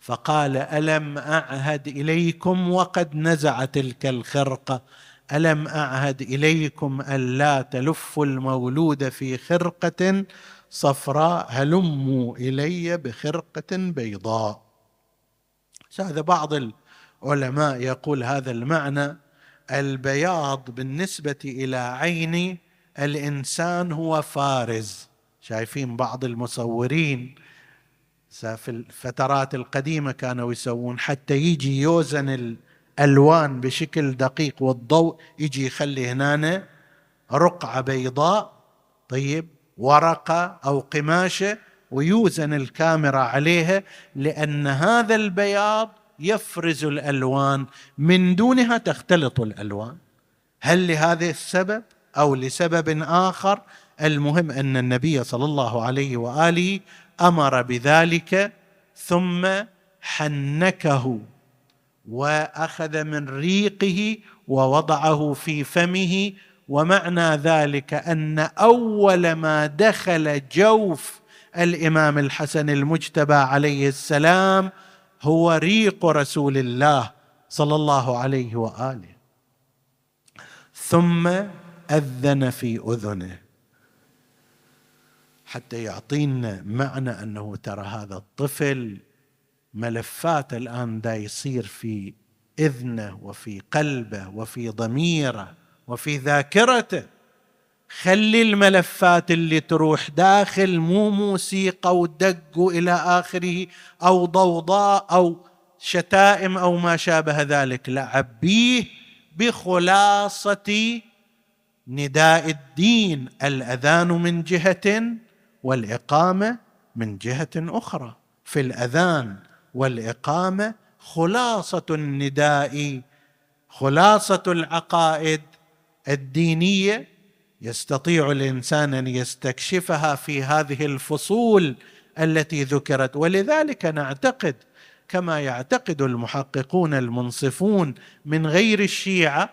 فقال ألم أعهد إليكم وقد نزع تلك الخرقة؟ ألم أعهد إليكم الا تلفوا المولود في خرقة صفراء؟ هلموا إلي بخرقة بيضاء. هذا بعض العلماء يقول هذا المعنى البياض بالنسبة إلى عين الإنسان هو فارز. شايفين بعض المصورين في الفترات القديمة كانوا يسوون حتى يجي يوزن الألوان بشكل دقيق والضوء يجي يخلي هنا رقعة بيضاء طيب ورقة أو قماشة ويوزن الكاميرا عليها لأن هذا البياض يفرز الألوان من دونها تختلط الألوان. هل لهذا السبب أو لسبب آخر؟ المهم أن النبي صلى الله عليه وآله أمر بذلك ثم حنكه وأخذ من ريقه ووضعه في فمه. ومعنى ذلك أن أول ما دخل جوف الإمام الحسن المجتبى عليه السلام هو ريق رسول الله صلى الله عليه وآله. ثم أذن في أذنه. حتى يعطينا معنى أنه ترى هذا الطفل ملفات الآن دا يصير في إذنه وفي قلبه وفي ضميره وفي ذاكرته. خلي الملفات اللي تروح داخل مو موسيقى ودق إلى آخره أو ضوضاء أو شتائم أو ما شابه ذلك. لا عبيه بخلاصة نداء الدين. الأذان من جهة والإقامة من جهة أخرى. في الأذان والإقامة خلاصة النداء خلاصة العقائد الدينية يستطيع الإنسان أن يستكشفها في هذه الفصول التي ذكرت. ولذلك نعتقد كما يعتقد المحققون المنصفون من غير الشيعة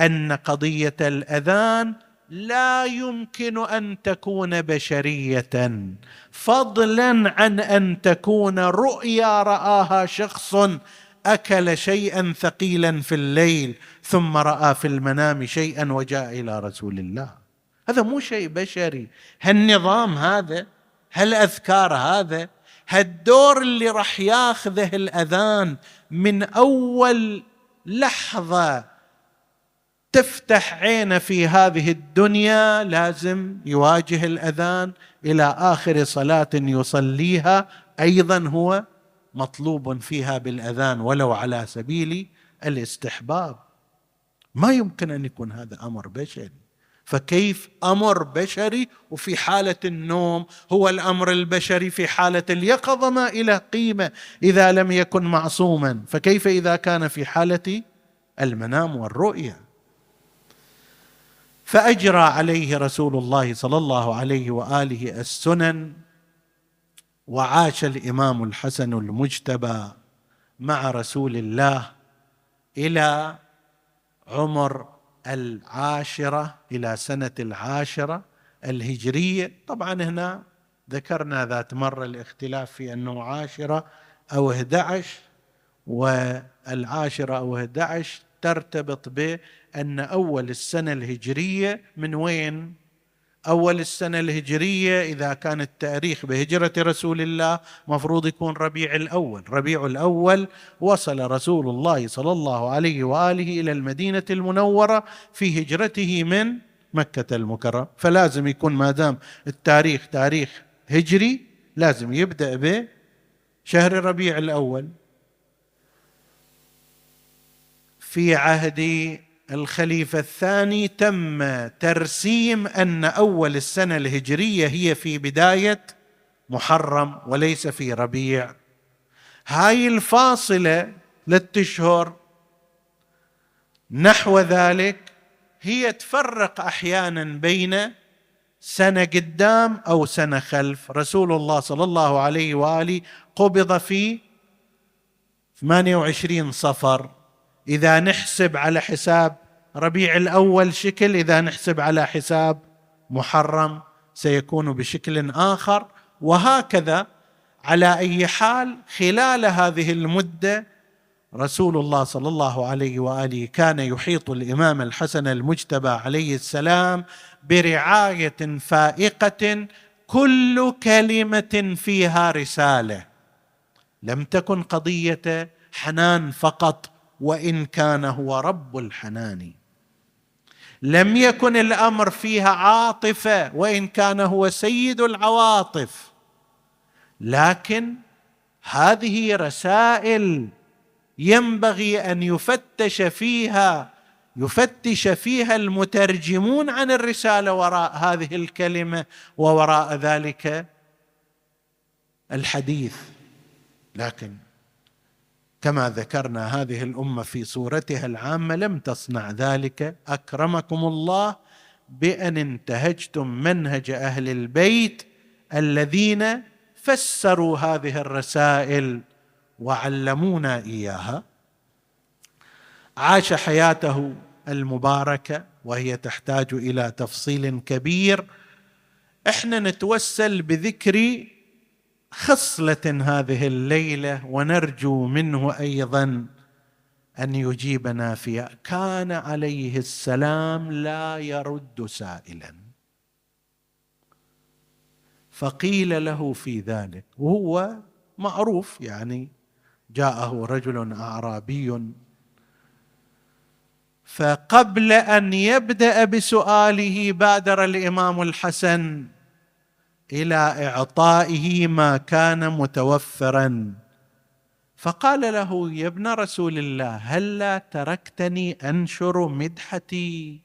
أن قضية الأذان لا يمكن أن تكون بشرية. فضلا عن أن تكون رؤيا رآها شخص أكل شيئا ثقيلا في الليل ثم رأى في المنام شيئا وجاء إلى رسول الله. هذا مو شيء بشري. هالنظام هذا هالأذكار هذا هالدور اللي راح ياخذه الأذان من أول لحظة تفتح عينه في هذه الدنيا لازم يواجه الأذان إلى آخر صلاة يصليها. أيضا هو مطلوب فيها بالأذان ولو على سبيل الاستحباب. ما يمكن أن يكون هذا أمر بشري. فكيف أمر بشري وفي حالة النوم؟ هو الأمر البشري في حالة اليقظة ما إلى قيمة إذا لم يكن معصوما. فكيف إذا كان في حالة المنام والرؤيه فأجرى عليه رسول الله صلى الله عليه وآله السنن وعاش الإمام الحسن المجتبى مع رسول الله إلى عمر العاشرة إلى سنة العاشرة الهجرية. طبعا هنا ذكرنا ذات مرة الاختلاف في أنه عاشرة أو 11 والعاشرة أو 11 ترتبط بان أول السنة الهجرية من وين؟ أول السنة الهجرية إذا كان التاريخ بهجرة رسول الله مفروض يكون ربيع الأول. ربيع الأول وصل رسول الله صلى الله عليه وآله إلى المدينة المنورة في هجرته من مكة المكرمة. فلازم يكون ما دام التاريخ تاريخ هجري لازم يبدأ بشهر ربيع الأول. في عهد الخليفة الثاني تم ترسيم أن أول السنة الهجرية هي في بداية محرم وليس في ربيع. هاي الفاصلة للتشهر نحو ذلك هي تفرق أحيانا بين سنة قدام أو سنة خلف. رسول الله صلى الله عليه وآله قبض في 28 صفر. إذا نحسب على حساب ربيع الأول شكل إذا نحسب على حساب محرم سيكون بشكل آخر. وهكذا على أي حال خلال هذه المدة رسول الله صلى الله عليه وآله كان يحيط الإمام الحسن المجتبى عليه السلام برعاية فائقة كل كلمة فيها رسالة. لم تكن قضية حنان فقط. وإن كان هو رب الحنان. لم يكن الأمر فيها عاطفة وإن كان هو سيد العواطف. لكن هذه رسائل ينبغي أن يفتش فيها يفتش فيها المترجمون عن الرسالة وراء هذه الكلمة ووراء ذلك الحديث. لكن كما ذكرنا هذه الأمة في صورتها العامة لم تصنع ذلك. أكرمكم الله بأن انتهجتم منهج أهل البيت الذين فسروا هذه الرسائل وعلمونا إياها. عاش حياته المباركة وهي تحتاج إلى تفصيل كبير. إحنا نتوسل بذكر خصلة هذه الليلة ونرجو منه أيضا أن يجيبنا فيها كان عليه السلام لا يرد سائلا. فقيل له في ذلك وهو معروف يعني جاءه رجل أعرابي. فقبل أن يبدأ بسؤاله بادر الإمام الحسن إلى إعطائه ما كان متوفرا. فقال له يا ابن رسول الله هلا تركتني أنشر مدحتي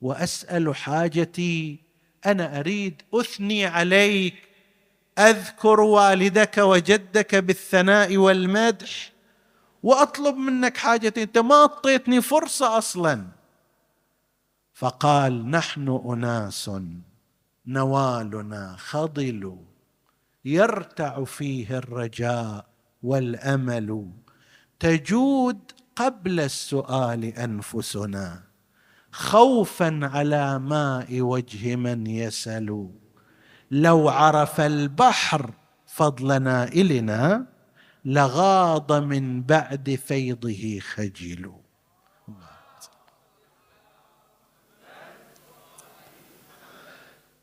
وأسأل حاجتي؟ أنا أريد أثني عليك أذكر والدك وجدك بالثناء والمدح وأطلب منك حاجتي أنت ما أعطيتني فرصة أصلا. فقال نحن أناس. نوالنا خضل يرتع فيه الرجاء والأمل. تجود قبل السؤال أنفسنا خوفا على ماء وجه من يسل. لو عرف البحر فضل نائلنا لغاض من بعد فيضه خجل.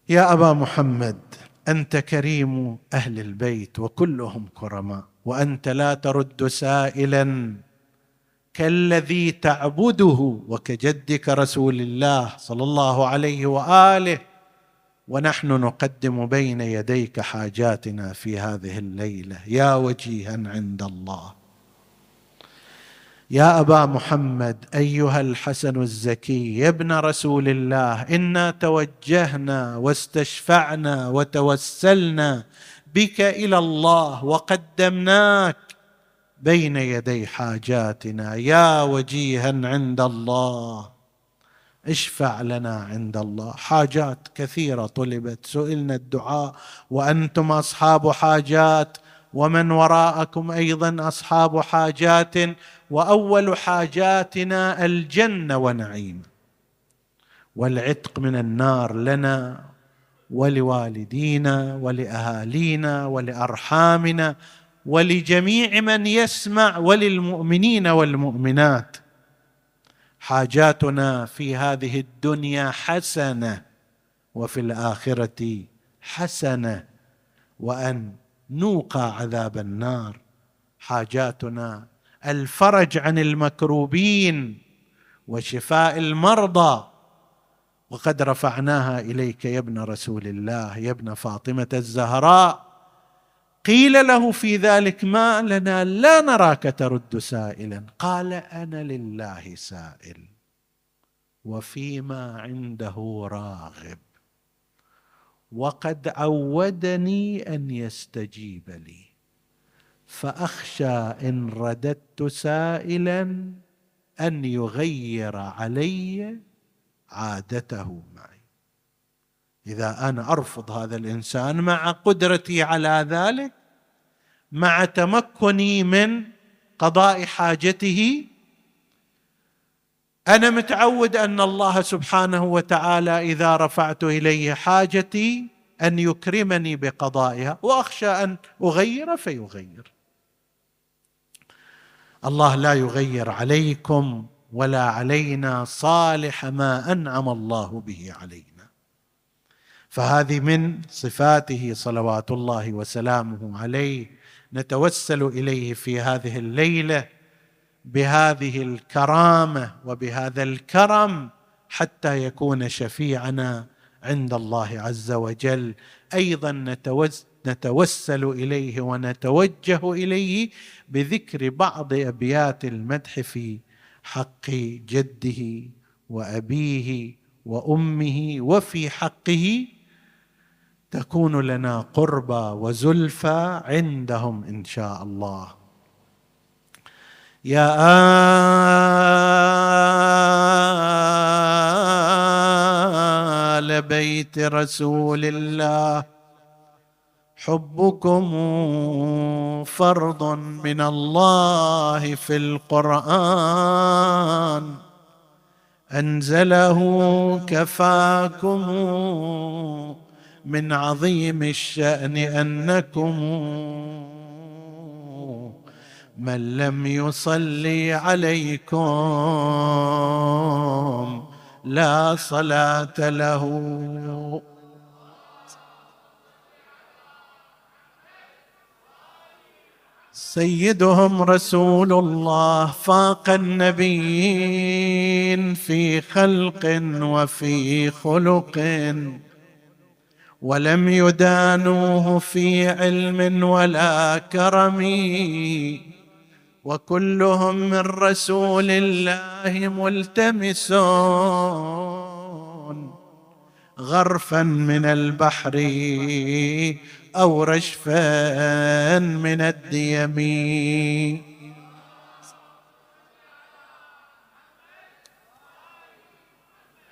يا أبا محمد أنت كريم أهل البيت وكلهم كرماء وأنت لا ترد سائلا كالذي تعبده وكجدك رسول الله صلى الله عليه وآله ونحن نقدم بين يديك حاجاتنا في هذه الليلة. يا وجيها عند الله. يا أبا محمد أيها الحسن الزكي يا ابن رسول الله إنا توجهنا واستشفعنا وتوسلنا بك إلى الله وقدمناك بين يدي حاجاتنا. يا وجيها عند الله اشفع لنا عند الله. حاجات كثيرة طلبت سئلنا الدعاء وأنتم أصحاب حاجات ومن وراءكم أيضا أصحاب حاجات. وأول حاجاتنا الجنة ونعيم. والعتق من النار لنا ولوالدينا ولأهالينا ولأرحامنا ولجميع من يسمع وللمؤمنين والمؤمنات. حاجاتنا في هذه الدنيا حسنة وفي الآخرة حسنة. وأن نوقى عذاب النار. حاجاتنا الفرج عن المكروبين وشفاء المرضى. وقد رفعناها إليك يا ابن رسول الله يا ابن فاطمة الزهراء. قيل له في ذلك ما لنا لا نراك ترد سائلا. قال أنا لله سائل وفيما عنده راغب. وقد عودني أن يستجيب لي. فأخشى إن رددت سائلا أن يغير علي عادته معي. إذا أنا أرفض هذا الإنسان مع قدرتي على ذلك مع تمكني من قضاء حاجته أنا متعود أن الله سبحانه وتعالى إذا رفعت إليه حاجتي أن يكرمني بقضائها وأخشى أن أغير فيغير. الله لا يغير عليكم ولا علينا صالح ما أنعم الله به علينا. فهذه من صفاته صلوات الله وسلامه عليه. نتوسل إليه في هذه الليلة بهذه الكرامة وبهذا الكرم حتى يكون شفيعنا عند الله عز وجل. أيضا نتوسل إليه ونتوجه إليه بذكر بعض أبيات المدح في حق جده وأبيه وأمه وفي حقه تكون لنا قربى وزلفى عندهم إن شاء الله. يا آل بيت رسول الله حبكم فرض من الله في القرآن. أنزله كفاكم من عظيم الشأن أنكم من لم يصلي عليكم لا صلاة له. سيدهم رسول الله فاق النبيين في خلق وفي خلق ولم يدانوه في علم ولا كرم وكلهم من رسول الله ملتمسون. غرفا من البحر أو رشفا من الديم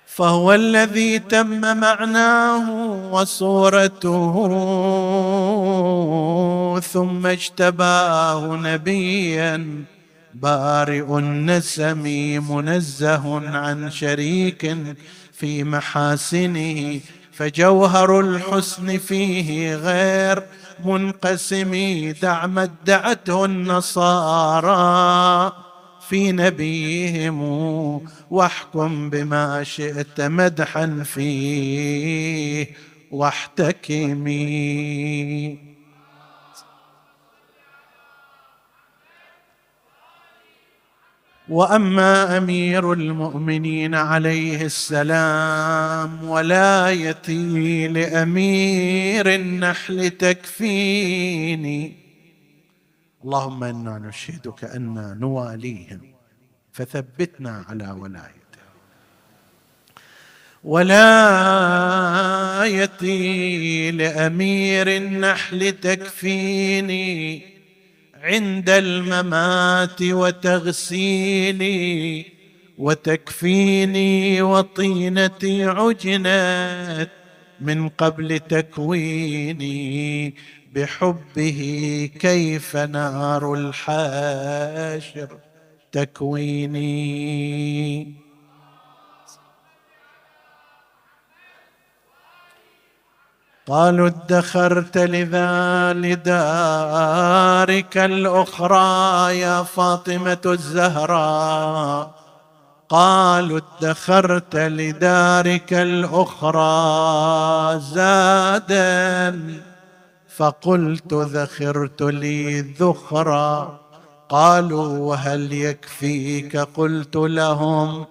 فهو الذي تم معناه وصورته ثم اجتباه نبيا بارئ النسم منزه عن شريك في محاسنه. فجوهر الحسن فيه غير منقسم دع ما ادعته النصارى في نبيهم واحكم بما شئت مدحا فيه واحتكمي. وأما أمير المؤمنين عليه السلام ولايتي لامير النحل تكفيني. اللهم إنا نشهدك أنا نواليهم. فثبتنا على ولايته ولايتي لامير النحل تكفيني. عند الممات وتغسيلي وتكفيني وطينتي عجنت من قبل تكويني بحبه كيف نار الحاشر تكويني. قالوا ادخرت لذا لدارك الأخرى يا فاطمة الزهراء. قالوا ادخرت لدارك الأخرى زادا. فقلت ذخرت لي ذخرا. قالوا وهل يكفيك؟ قلت لهم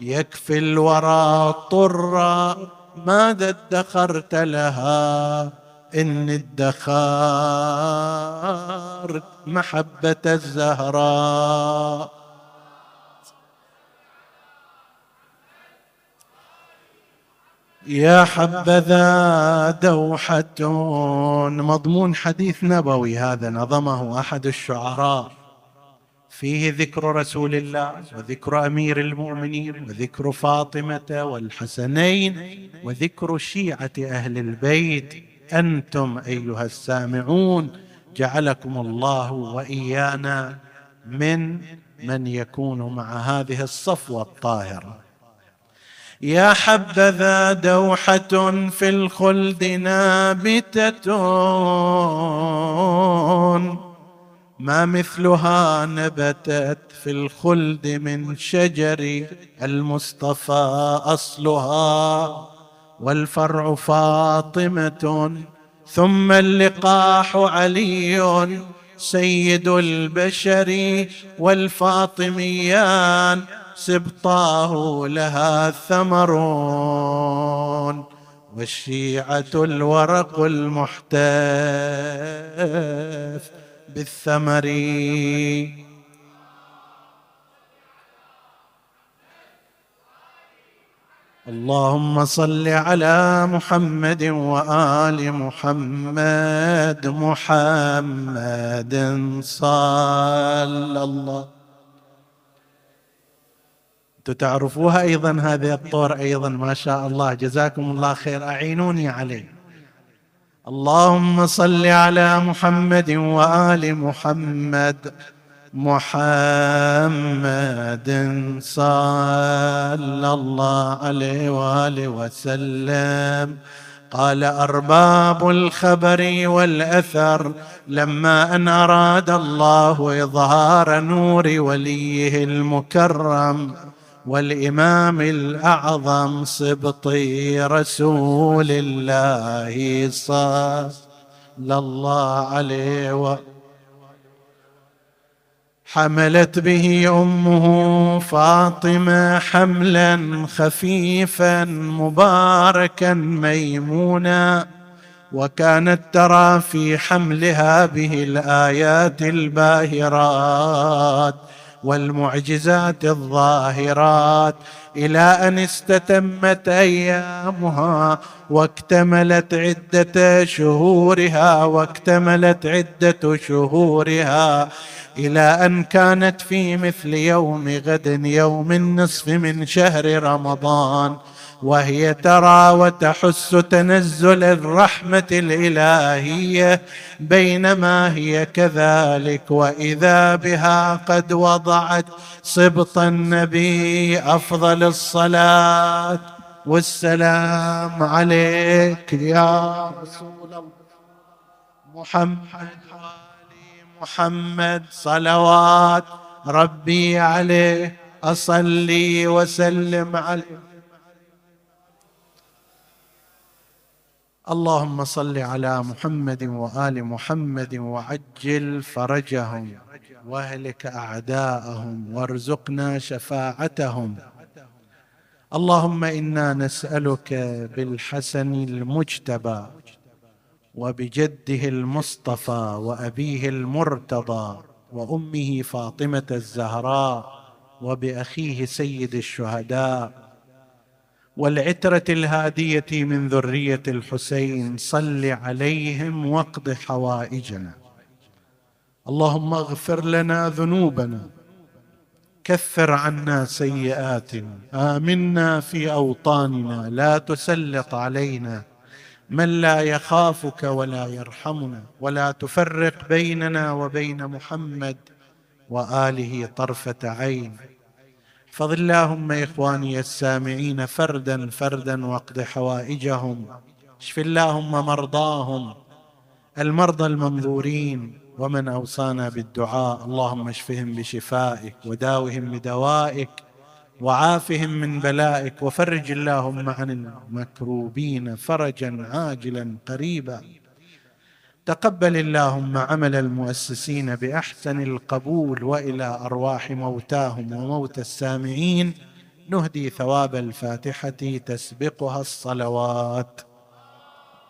يكفي الورى طرا. ماذا ادخرت لها إن ادخرت محبة الزهراء؟ يا حبذا دوحة مضمون حديث نبوي هذا نظمه أحد الشعراء. فيه ذكر رسول الله وذكر أمير المؤمنين وذكر فاطمة والحسنين وذكر شيعة أهل البيت. أنتم أيها السامعون جعلكم الله وإيانا من من يكون مع هذه الصفوة الطاهرة. يا حبذا دوحة في الخلد نابتة. ما مثلها نبتت في الخلد من شجر المصطفى أصلها والفرع فاطمة ثم اللقاح علي سيد البشر والفاطميان سبطاه لها ثمرون والشيعة الورق المحتف. بالثمر. اللهم صل على محمد وآل محمد محمد صلى الله. تعرفوها أيضا هذا الطور أيضا ما شاء الله. جزاكم الله خير. أعينوني عليه. اللهم صل على محمد وآل محمد محمد صلى الله عليه وآله وسلم. قال أرباب الخبر والأثر لما أن أراد الله إظهار نور وليه المكرم. والإمام الأعظم سبطي رسول الله صلى الله عليه وسلم. حملت به أمه فاطمة حملا خفيفا مباركا ميمونا وكانت ترى في حملها به الآيات الباهرات. والمعجزات الظاهرات. إلى أن استتمت أيامها واكتملت عدة شهورها واكتملت عدة شهورها. إلى أن كانت في مثل يوم غد يوم النصف من شهر رمضان. وهي ترى وتحس تنزل الرحمة الإلهية بينما هي كذلك وإذا بها قد وضعت سبط النبي أفضل الصلاة. والسلام عليك يا رسول الله. محمد محمد صلوات ربي عليه أصلي وسلم عليه. اللهم صل على محمد وآل محمد وعجل فرجهم وأهلك أعداءهم وارزقنا شفاعتهم. اللهم إنا نسألك بالحسن المجتبى وبجده المصطفى وأبيه المرتضى وأمه فاطمة الزهراء وبأخيه سيد الشهداء والعترة الهادية من ذرية الحسين صل عليهم واقض حوائجنا. اللهم اغفر لنا ذنوبنا. كفر عنا سيئاتنا. آمنا في أوطاننا. لا تسلط علينا من لا يخافك ولا يرحمنا. ولا تفرق بيننا وبين محمد وآله طرفة عين. فض اللهم إخواني السامعين فردا فردا واقض حوائجهم. اشف اللهم مرضاهم المرضى المنظورين ومن أوصانا بالدعاء. اللهم اشفهم بشفائك وداوهم بدوائك وعافهم من بلائك وفرج اللهم عن المكروبين فرجا عاجلا قريبا. تقبل اللهم عمل المؤسسين بأحسن القبول وإلى أرواح موتاهم وموتى السامعين. نهدي ثواب الفاتحة تسبقها الصلوات.